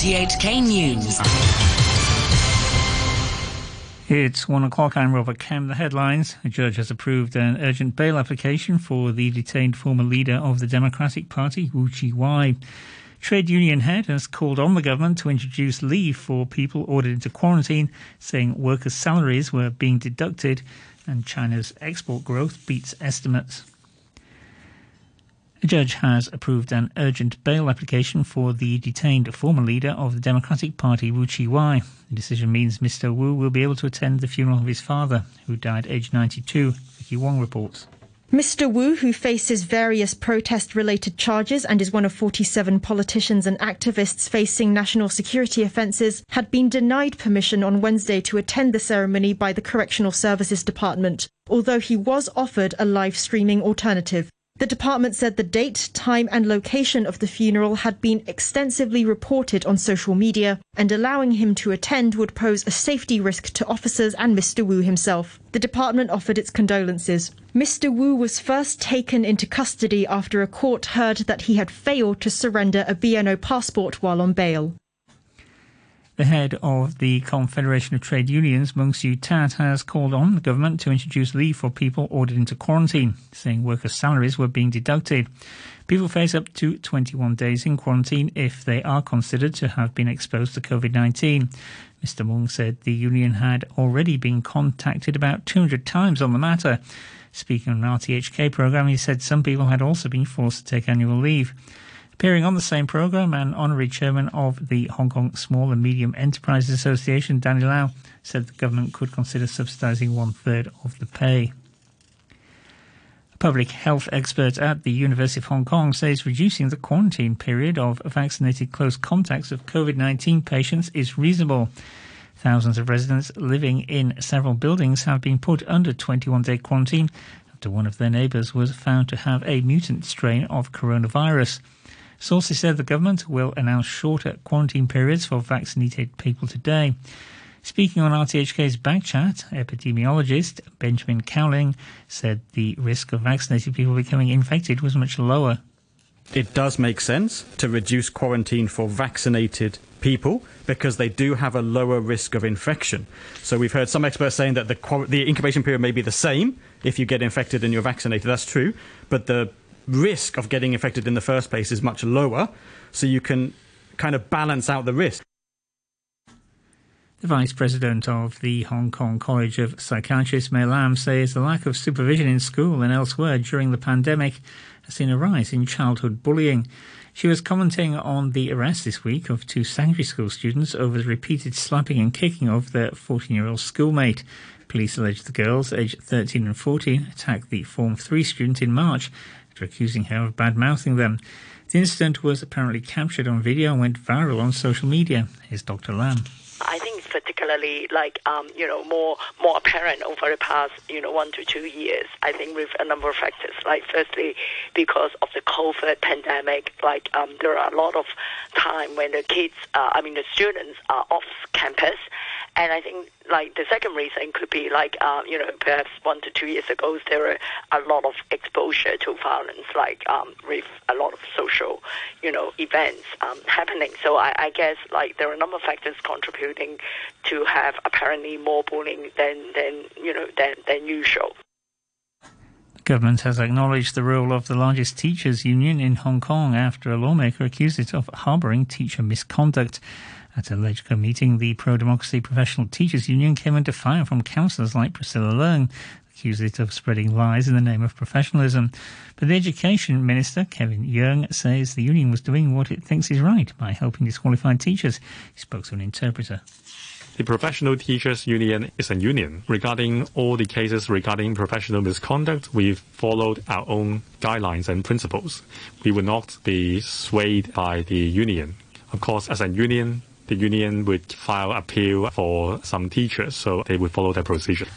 RTHK News. It's one o'clock. I'm Robert Cam. The headlines. A judge has approved an urgent bail application for the detained former leader of the Democratic Party, Wu Chi-wai. Trade union head has called on the government to introduce leave for people ordered into quarantine, saying workers' salaries were being deducted and China's export growth beats estimates. A judge has approved an urgent bail application for the detained former leader of the Democratic Party, Wu Chi-wai. The decision means Mr. Wu will be able to attend the funeral of his father, who died aged 92. Vicky Wong reports. Mr. Wu, who faces various protest related charges and is one of 47 politicians and activists facing national security offences, had been denied permission on Wednesday to attend the ceremony by the Correctional Services Department, although he was offered a live streaming alternative. The department said the date, time, and location of the funeral had been extensively reported on social media, and allowing him to attend would pose a safety risk to officers and Mr. Wu himself. The department offered its condolences. Mr. Wu was first taken into custody after a court heard that he had failed to surrender a BNO passport while on bail. The head of the Confederation of Trade Unions, Mung Siu Tat, has called on the government to introduce leave for people ordered into quarantine, saying workers' salaries were being deducted. People face up to 21 days in quarantine if they are considered to have been exposed to COVID 19. Mr. Mung said the union had already been contacted about 200 times on the matter. Speaking on an RTHK program, he said some people had also been forced to take annual leave. Appearing on the same program, an honorary chairman of the Hong Kong Small and Medium Enterprises Association, Danny Lau, said the government could consider subsidising one third of the pay. A public health expert at the University of Hong Kong says reducing the quarantine period of vaccinated close contacts of COVID 19 patients is reasonable. Thousands of residents living in several buildings have been put under 21 day quarantine after one of their neighbours was found to have a mutant strain of coronavirus. Sources said the government will announce shorter quarantine periods for vaccinated people today. Speaking on RTHK's Backchat, epidemiologist Benjamin Cowling said the risk of vaccinated people becoming infected was much lower. It does make sense to reduce quarantine for vaccinated people because they do have a lower risk of infection. So we've heard some experts saying that the, the incubation period may be the same if you get infected and you're vaccinated. That's true, but the risk of getting infected in the first place is much lower, so you can kind of balance out the risk. The Vice President of the Hong Kong College of Psychiatrists, Mei Lam, says the lack of supervision in school and elsewhere during the pandemic has seen a rise in childhood bullying. She was commenting on the arrest this week of two secondary school students over the repeated slapping and kicking of their 14 year old schoolmate. Police allege the girls, aged 13 and 14, attacked the Form 3 student in March after accusing her of bad mouthing them. The incident was apparently captured on video and went viral on social media. Here's Dr. Lam. I think it's particularly like um, you know more more apparent over the past you know one to two years. I think with a number of factors. Like firstly, because of the COVID pandemic, like um, there are a lot of time when the kids, uh, I mean the students are off campus, and I think like the second reason could be like uh, you know perhaps one to two years ago there were a lot of exposure to violence, like um, with a lot of social you know events um, happening. So I, I guess like there are a number of factors contributing to have apparently more bullying than than you know than than usual. The government has acknowledged the role of the largest teachers' union in Hong Kong after a lawmaker accused it of harbouring teacher misconduct. At a LegCo meeting, the pro democracy professional teachers union came under fire from councillors like Priscilla Leung, accused it of spreading lies in the name of professionalism. But the education minister, Kevin Yeung, says the union was doing what it thinks is right by helping disqualified teachers. He spoke to an interpreter. The Professional Teachers Union is a union. Regarding all the cases regarding professional misconduct, we've followed our own guidelines and principles. We will not be swayed by the union. Of course, as a union, the union would file appeal for some teachers, so they would follow their procedure.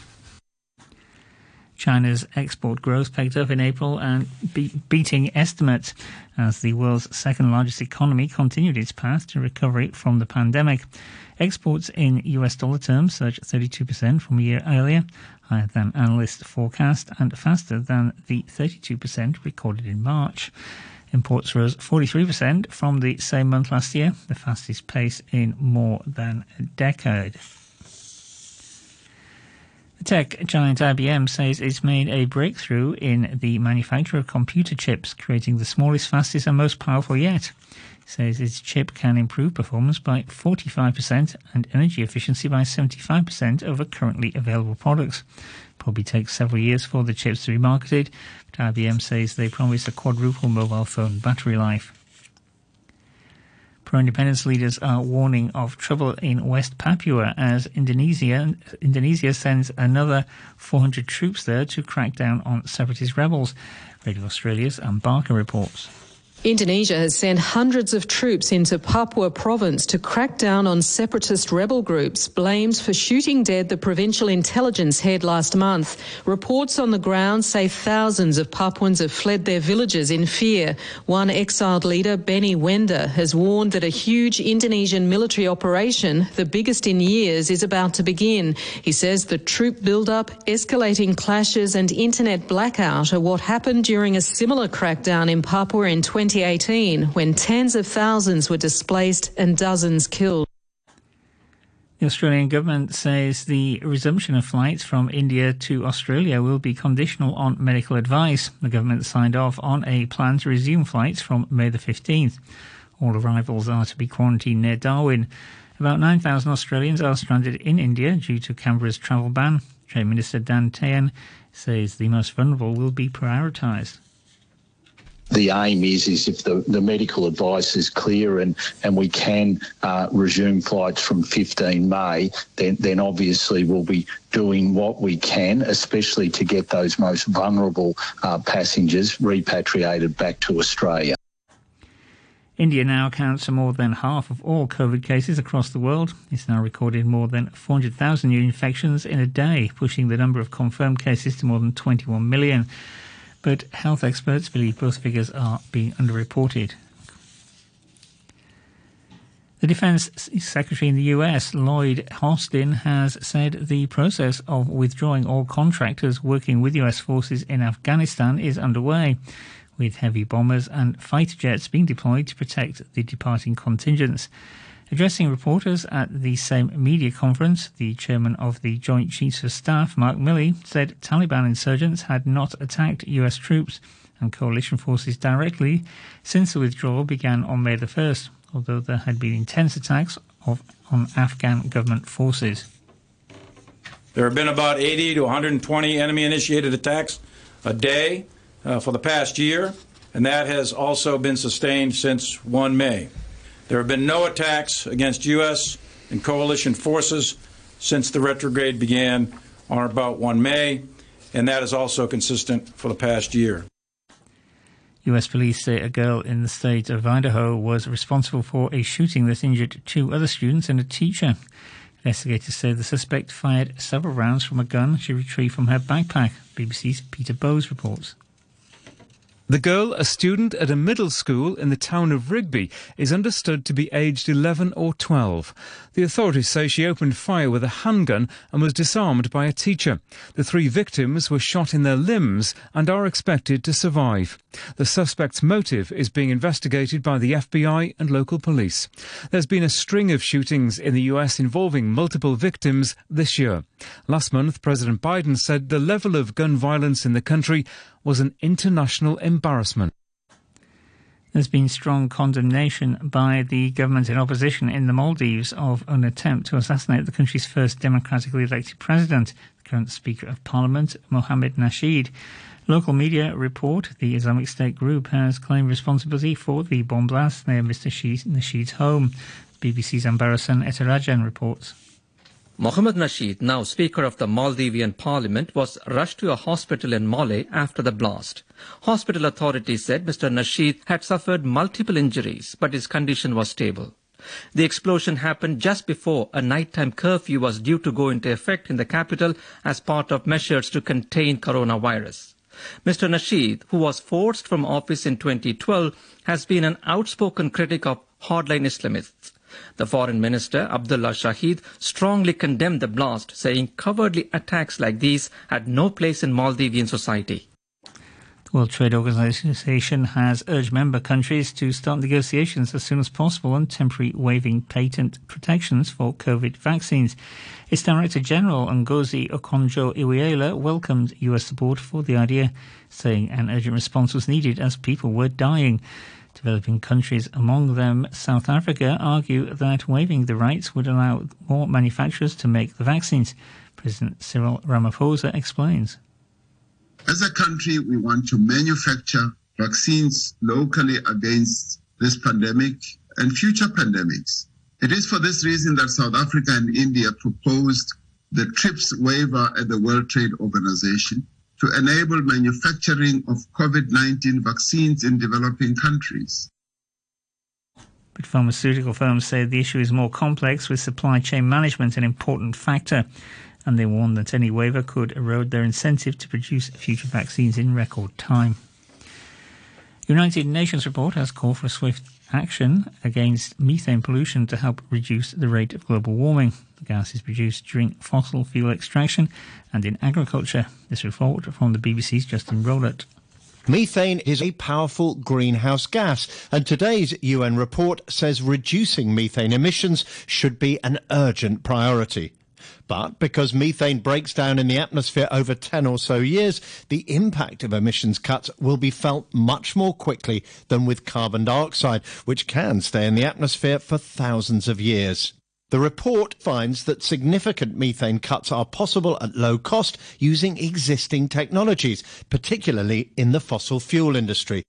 China's export growth picked up in April and be- beating estimates as the world's second largest economy continued its path to recovery from the pandemic. Exports in US dollar terms surged 32% from a year earlier, higher than analysts forecast and faster than the 32% recorded in March. Imports rose 43% from the same month last year, the fastest pace in more than a decade. Tech giant IBM says it's made a breakthrough in the manufacture of computer chips, creating the smallest, fastest, and most powerful yet. It says its chip can improve performance by 45% and energy efficiency by 75% over currently available products. Probably takes several years for the chips to be marketed, but IBM says they promise a quadruple mobile phone battery life. Pro-independence leaders are warning of trouble in West Papua as Indonesia Indonesia sends another 400 troops there to crack down on separatist rebels. Radio Australia's Barker reports. Indonesia has sent hundreds of troops into Papua province to crack down on separatist rebel groups blamed for shooting dead the provincial intelligence head last month. Reports on the ground say thousands of Papuans have fled their villages in fear. One exiled leader, Benny Wenda, has warned that a huge Indonesian military operation, the biggest in years, is about to begin. He says the troop build-up, escalating clashes and internet blackout are what happened during a similar crackdown in Papua in 20 2018 when tens of thousands were displaced and dozens killed. The Australian government says the resumption of flights from India to Australia will be conditional on medical advice. The government signed off on a plan to resume flights from May the 15th. All arrivals are to be quarantined near Darwin. About 9,000 Australians are stranded in India due to Canberra's travel ban. Trade Minister Dan Tehan says the most vulnerable will be prioritised the aim is is if the, the medical advice is clear and, and we can uh, resume flights from 15 May, then, then obviously we'll be doing what we can, especially to get those most vulnerable uh, passengers repatriated back to Australia. India now accounts for more than half of all COVID cases across the world. It's now recorded more than 400,000 new infections in a day, pushing the number of confirmed cases to more than 21 million but health experts believe both figures are being underreported. The Defense Secretary in the US, Lloyd Austin, has said the process of withdrawing all contractors working with US forces in Afghanistan is underway, with heavy bombers and fighter jets being deployed to protect the departing contingents. Addressing reporters at the same media conference, the chairman of the Joint Chiefs of Staff, Mark Milley, said Taliban insurgents had not attacked US troops and coalition forces directly since the withdrawal began on May the 1st, although there had been intense attacks of, on Afghan government forces. There have been about 80 to 120 enemy initiated attacks a day uh, for the past year, and that has also been sustained since 1 May. There have been no attacks against U.S. and coalition forces since the retrograde began on about 1 May, and that is also consistent for the past year. US police say a girl in the state of Idaho was responsible for a shooting that injured two other students and a teacher. Investigators say the suspect fired several rounds from a gun she retrieved from her backpack. BBC's Peter Bowes reports. The girl, a student at a middle school in the town of Rigby, is understood to be aged 11 or 12. The authorities say she opened fire with a handgun and was disarmed by a teacher. The three victims were shot in their limbs and are expected to survive. The suspect's motive is being investigated by the FBI and local police. There's been a string of shootings in the US involving multiple victims this year. Last month, President Biden said the level of gun violence in the country was an international embarrassment. There's been strong condemnation by the government in opposition in the Maldives of an attempt to assassinate the country's first democratically elected president, the current Speaker of Parliament, Mohamed Nasheed. Local media report the Islamic State group has claimed responsibility for the bomb blast near Mr. Nasheed's home. BBC's Anbarasan Ethirajan reports. Mohamed Nasheed, now Speaker of the Maldivian Parliament, was rushed to a hospital in Male after the blast. Hospital authorities said Mr. Nasheed had suffered multiple injuries, but his condition was stable. The explosion happened just before a nighttime curfew was due to go into effect in the capital as part of measures to contain coronavirus. Mr. Nasheed, who was forced from office in 2012, has been an outspoken critic of hardline Islamists. The foreign minister, Abdullah Shahid, strongly condemned the blast, saying cowardly attacks like these had no place in Maldivian society. The World Trade Organization has urged member countries to start negotiations as soon as possible on temporary waiving patent protections for COVID vaccines. Its Director General Ngozi Okonjo-Iweala welcomed US support for the idea, saying an urgent response was needed as people were dying. Developing countries, among them South Africa, argue that waiving the rights would allow more manufacturers to make the vaccines. President Cyril Ramaphosa explains. As a country, we want to manufacture vaccines locally against this pandemic and future pandemics. It is for this reason that South Africa and India proposed the TRIPS waiver at the World Trade Organization to enable manufacturing of COVID 19 vaccines in developing countries. But pharmaceutical firms say the issue is more complex, with supply chain management an important factor and they warn that any waiver could erode their incentive to produce future vaccines in record time. United Nations report has called for swift action against methane pollution to help reduce the rate of global warming. Gas is produced during fossil fuel extraction and in agriculture. This report from the BBC's Justin Rowlett. Methane is a powerful greenhouse gas, and today's UN report says reducing methane emissions should be an urgent priority. But because methane breaks down in the atmosphere over 10 or so years, the impact of emissions cuts will be felt much more quickly than with carbon dioxide, which can stay in the atmosphere for thousands of years. The report finds that significant methane cuts are possible at low cost using existing technologies, particularly in the fossil fuel industry.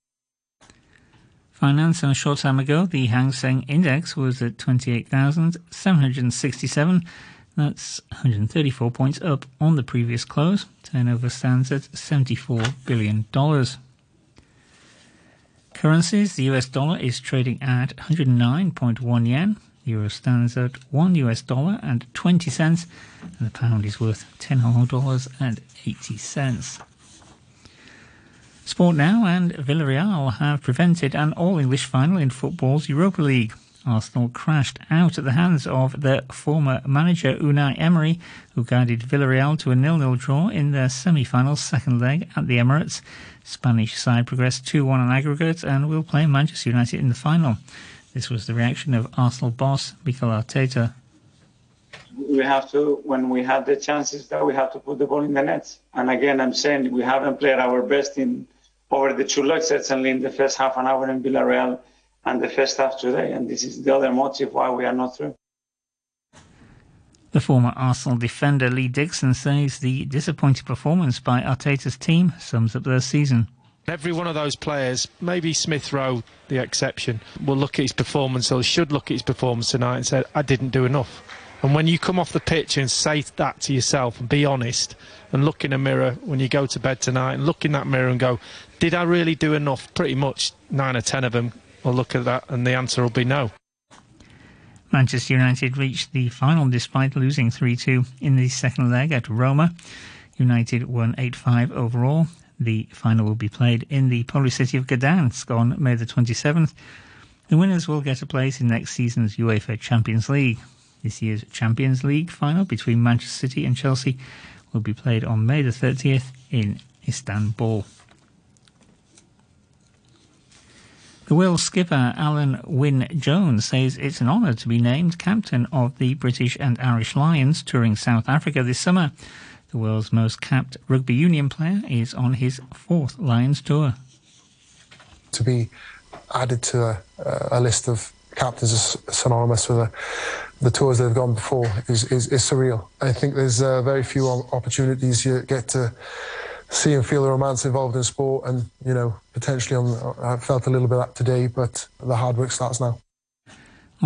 Finance, and a short time ago, the Hang Seng Index was at 28,767 that's 134 points up on the previous close. Turnover stands at $74 billion. Currencies, the US dollar is trading at 109.1 yen. Euro stands at 1 US dollar and 20 cents. And the pound is worth $10 and 80 cents. Sport now and Villarreal have prevented an All English final in football's Europa League. Arsenal crashed out at the hands of their former manager Unai Emery, who guided Villarreal to a nil-nil draw in their semi-final second leg at the Emirates. Spanish side progressed 2-1 on aggregate and will play Manchester United in the final. This was the reaction of Arsenal boss Mikel Arteta. We have to, when we have the chances, that we have to put the ball in the nets. And again, I'm saying we haven't played our best in over the two legs, certainly in the first half an hour in Villarreal and the first half today. And this is the other motive why we are not through. The former Arsenal defender Lee Dixon says the disappointing performance by Arteta's team sums up their season. Every one of those players, maybe Smith Rowe, the exception, will look at his performance or should look at his performance tonight and say, I didn't do enough. And when you come off the pitch and say that to yourself and be honest and look in a mirror when you go to bed tonight and look in that mirror and go, did I really do enough? Pretty much nine or ten of them will look at that and the answer will be no. Manchester United reached the final despite losing 3 2 in the second leg at Roma. United won 8 5 overall. The final will be played in the Polish city of Gdansk on May the 27th. The winners will get a place in next season's UEFA Champions League. This year's Champions League final between Manchester City and Chelsea will be played on May the 30th in Istanbul. The Wales skipper Alun Wyn Jones says it's an honour to be named captain of the British and Irish Lions touring South Africa this summer. The world's most capped rugby union player is on his fourth Lions tour. To be added to a, a list of captains synonymous with the, the tours they've gone before is, is, is surreal. I think there's uh, very few opportunities you get to see and feel the romance involved in sport. And, you know, potentially on, I felt a little bit up today, but the hard work starts now.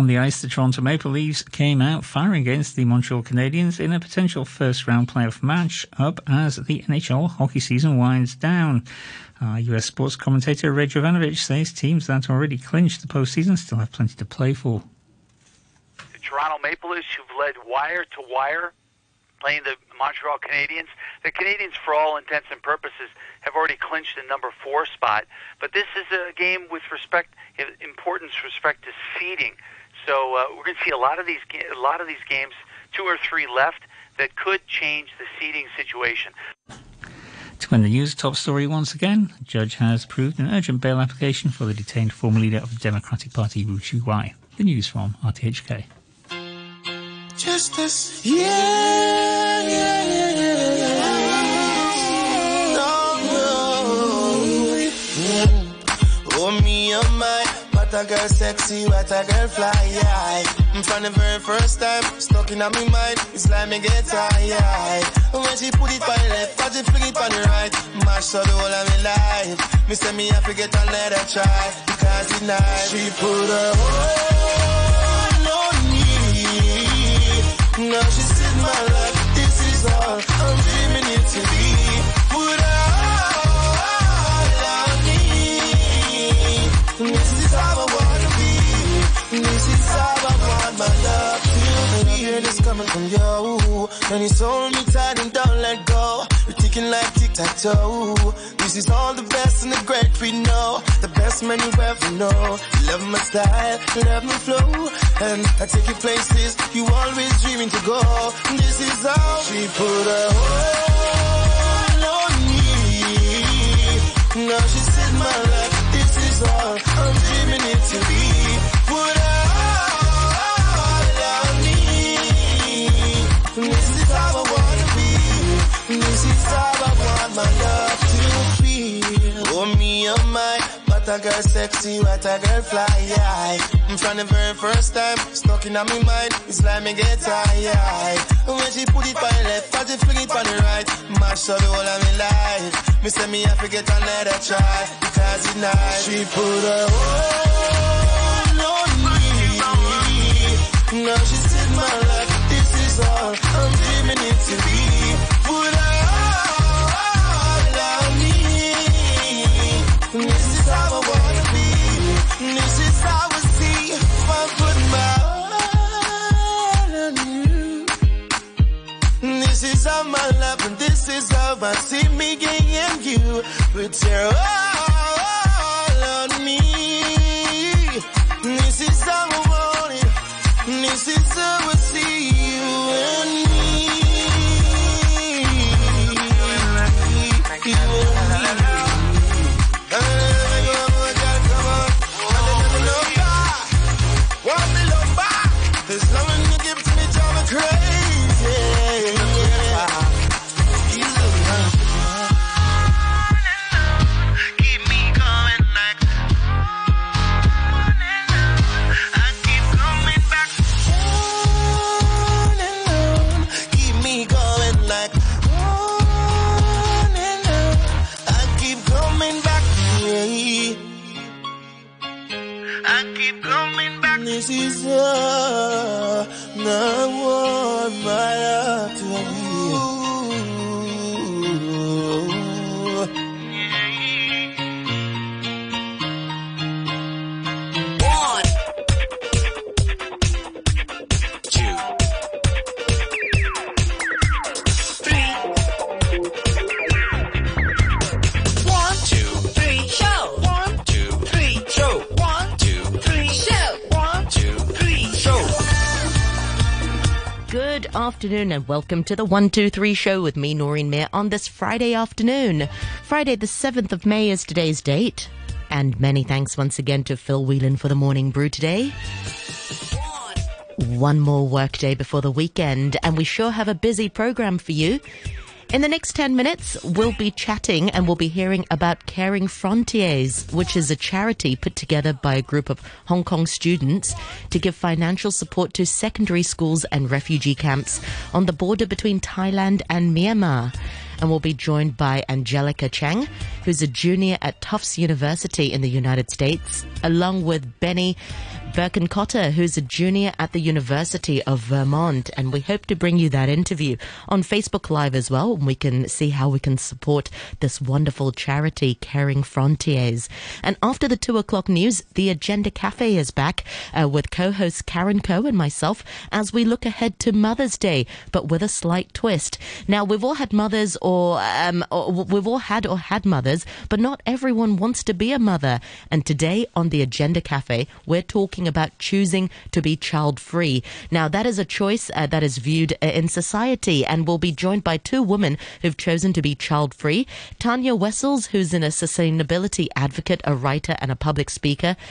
On the ice, the Toronto Maple Leafs came out firing against the Montreal Canadiens in a potential first round playoff match up as the NHL hockey season winds down. Uh, US sports commentator Ray Jovanovich says teams that already clinched the postseason still have plenty to play for. The Toronto Maple Leafs, who've led wire to wire playing the Montreal Canadiens. The Canadiens, for all intents and purposes, have already clinched the number four spot. But this is a game with respect, importance respect to seeding. So uh, we're going to see a lot of these a lot of these games, two or three left, that could change the seeding situation. To win the news top story once again, a judge has approved an urgent bail application for the detained former leader of the Democratic Party, Wu Chi-wai. The news from RTHK. Justice, yeah, yeah, yeah, yeah. What a girl sexy, what a girl fly, yeah. From the very first time, stuck in my mind, it's like me get tired. When she put it on the left, when she fling it on the right, mash up the whole of me life. Me say me have to get another try, because nice. She put her hold on me. Now she said my life, And it's hold me tight and don't let go. We're ticking like tic-tac-toe. This is all the best and the great we know. The best man you ever know. Love my style, love my flow. And I take you places you always dreaming to go. This is how she put her hold on me. Now she said my life, this is all I'm dreaming it to be. A girl sexy, what a girl fly, yeah. From the very first time, stuck in my mind, it's like me get tired. When she put it on the left, when she fling it on the right, mash up the whole of me life. Me say me have to get another try, because it's nice. She put her hold on me. Now she said my life, this is all I'm dreaming it to be. Put your afternoon and welcome to the 123 show with me, Noreen Mayer, on this Friday afternoon. Friday, the 7th of May is today's date. And many thanks once again to Phil Whelan for the morning brew today. One more workday before the weekend, and we sure have a busy program for you. In the next 10 minutes, we'll be chatting and we'll be hearing about Caring Frontiers, which is a charity put together by a group of Hong Kong students to give financial support to secondary schools and refugee camps on the border between Thailand and Myanmar. And we'll be joined by Angelica Chang, who's a junior at Tufts University in the United States, along with Benny Birkenkotter, who's a junior at the University of Vermont. And we hope to bring you that interview on Facebook Live as well. And we can see how we can support this wonderful charity, Caring Frontiers. And after the two o'clock news, the Agenda Cafe is back uh, with co-host Karen Coe and myself as we look ahead to Mother's Day, but with a slight twist. Now, we've all had mothers or, um, or we've all had or had mothers, but not everyone wants to be a mother. And today on the Agenda Cafe, we're talking talking about choosing to be child free. Now, that is a choice uh, that is viewed uh, in society, and we'll be joined by two women who've chosen to be child free. Tanya Wessels, who's in a sustainability advocate, a writer, and a public speaker,